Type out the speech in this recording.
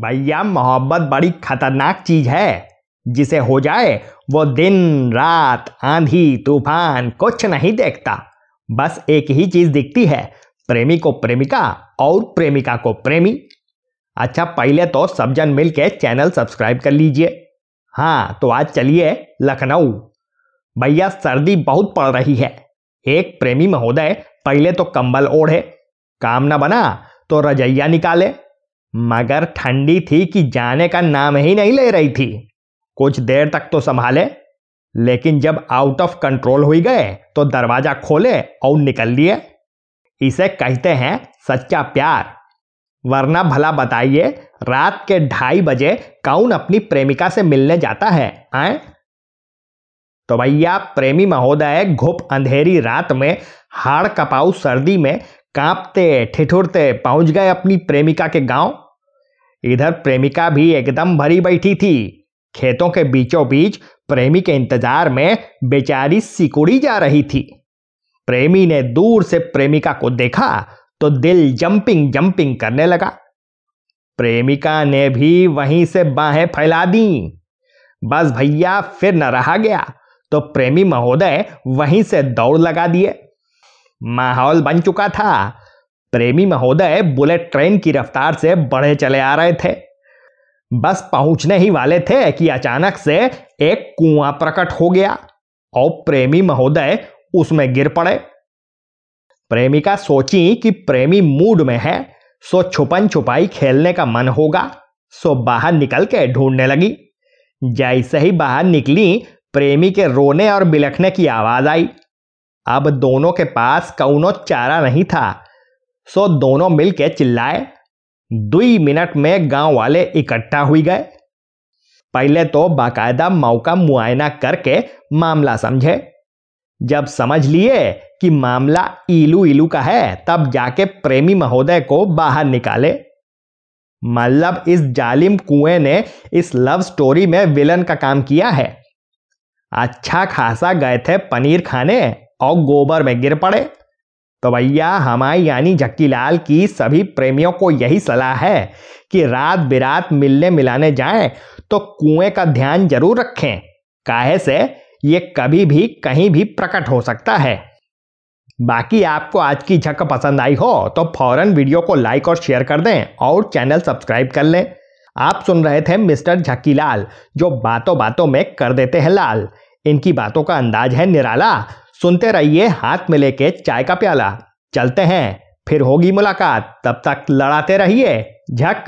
भैया, मोहब्बत बड़ी खतरनाक चीज़ है। जिसे हो जाए, वो दिन, रात, आंधी, तूफ़ान, कुछ नहीं देखता। बस एक ही चीज़ दिखती है, प्रेमी को प्रेमिका और प्रेमिका को प्रेमी। अच्छा पहले तो सब जन मिल के चैनल सब्सक्राइब कर लीजिए। हाँ तो आज चलिए लखनऊ। भैया, सर्दी बहुत पड़ रही है। एक प्रेमी महोदय, पहले तो कंबल ओढ़े। काम न बना तो रजैया निकाले। मगर ठंडी थी कि जाने का नाम ही नहीं ले रही थी। कुछ देर तक तो संभाले, लेकिन जब आउट ऑफ़ कंट्रोल हुई गए तो दरवाज़ा खोले और निकल लिए। इसे कहते हैं सच्चा प्यार। वरना भला बताइए, रात के ढाई बजे कौन अपनी प्रेमिका से मिलने जाता है, आए? तो भैया, प्रेमी महोदय घुप अंधेरी रात में हाड़ कपाऊ सर्दी में कांपते, ठिठुरते पहुँच गए अपनी प्रेमिका के गाँव। इधर प्रेमिका भी एकदम भरी बैठी थी। खेतों के बीचों बीच प्रेमी के इंतज़ार में बेचारी सिकुड़ी जा रही थी। प्रेमी ने दूर से प्रेमिका को देखा तो दिल जंपिंग जंपिंग करने लगा। प्रेमिका ने भी वहीं से बाहें फैला दी। बस भैया, फिर न रहा गया तो प्रेमी महोदय वहीं से दौड़ लगा दिए। माहौल बन चुका था। प्रेमी महोदय बुलेट ट्रेन की रफ्तार से बढ़े चले आ रहे थे। बस पहुँचने ही वाले थे कि अचानक से एक कुआँ प्रकट हो गया और प्रेमी महोदय उसमें गिर पड़े। प्रेमिका सोची कि प्रेमी मूड में है, सो छुपन छुपाई खेलने का मन होगा, सो बाहर निकल के ढूँढने लगी। जैसे ही बाहर निकली, प्रेमी के रोने और बिलखने की आवाज़ आई। अब दोनों के पास कौनो चारा नहीं था। सो दोनों मिलके चिल्लाए। दुई मिनट में गाँव वाले इकट्ठा हुई गए। पहले तो बाकायदा मौका मुआयना करके मामला समझे। जब समझ लिए कि मामला इलू इलू का है, तब जाके प्रेमी महोदय को बाहर निकाले। मतलब इस जालिम कुएँ ने इस लव स्टोरी में विलन का काम किया है। अच्छा खासा गए थे पनीर खाने। और गोबर में गिर पड़े। तो भैया, हमारी यानी जक्की लाल की सभी प्रेमियों को यही सलाह है कि रात बिरात मिलने मिलाने जाएँ तो कुएँ का ध्यान ज़रूर रखें। काहे से? ये कभी भी, कहीं भी प्रकट हो सकता है। बाकी आपको आज की झक पसंद आई हो तो फ़ौरन वीडियो को लाइक और शेयर कर दें और चैनल सब्सक्राइब कर लें। आप सुन रहे थे मिस्टर झक्की लाल जो बातों बातों में कर देते हैं लाल। इनकी बातों का अंदाज है निराला सुनते रहिए हाथ में लेके चाय का प्याला। चलते हैं, फिर होगी मुलाकात। तब तक लड़ाते रहिए, झक।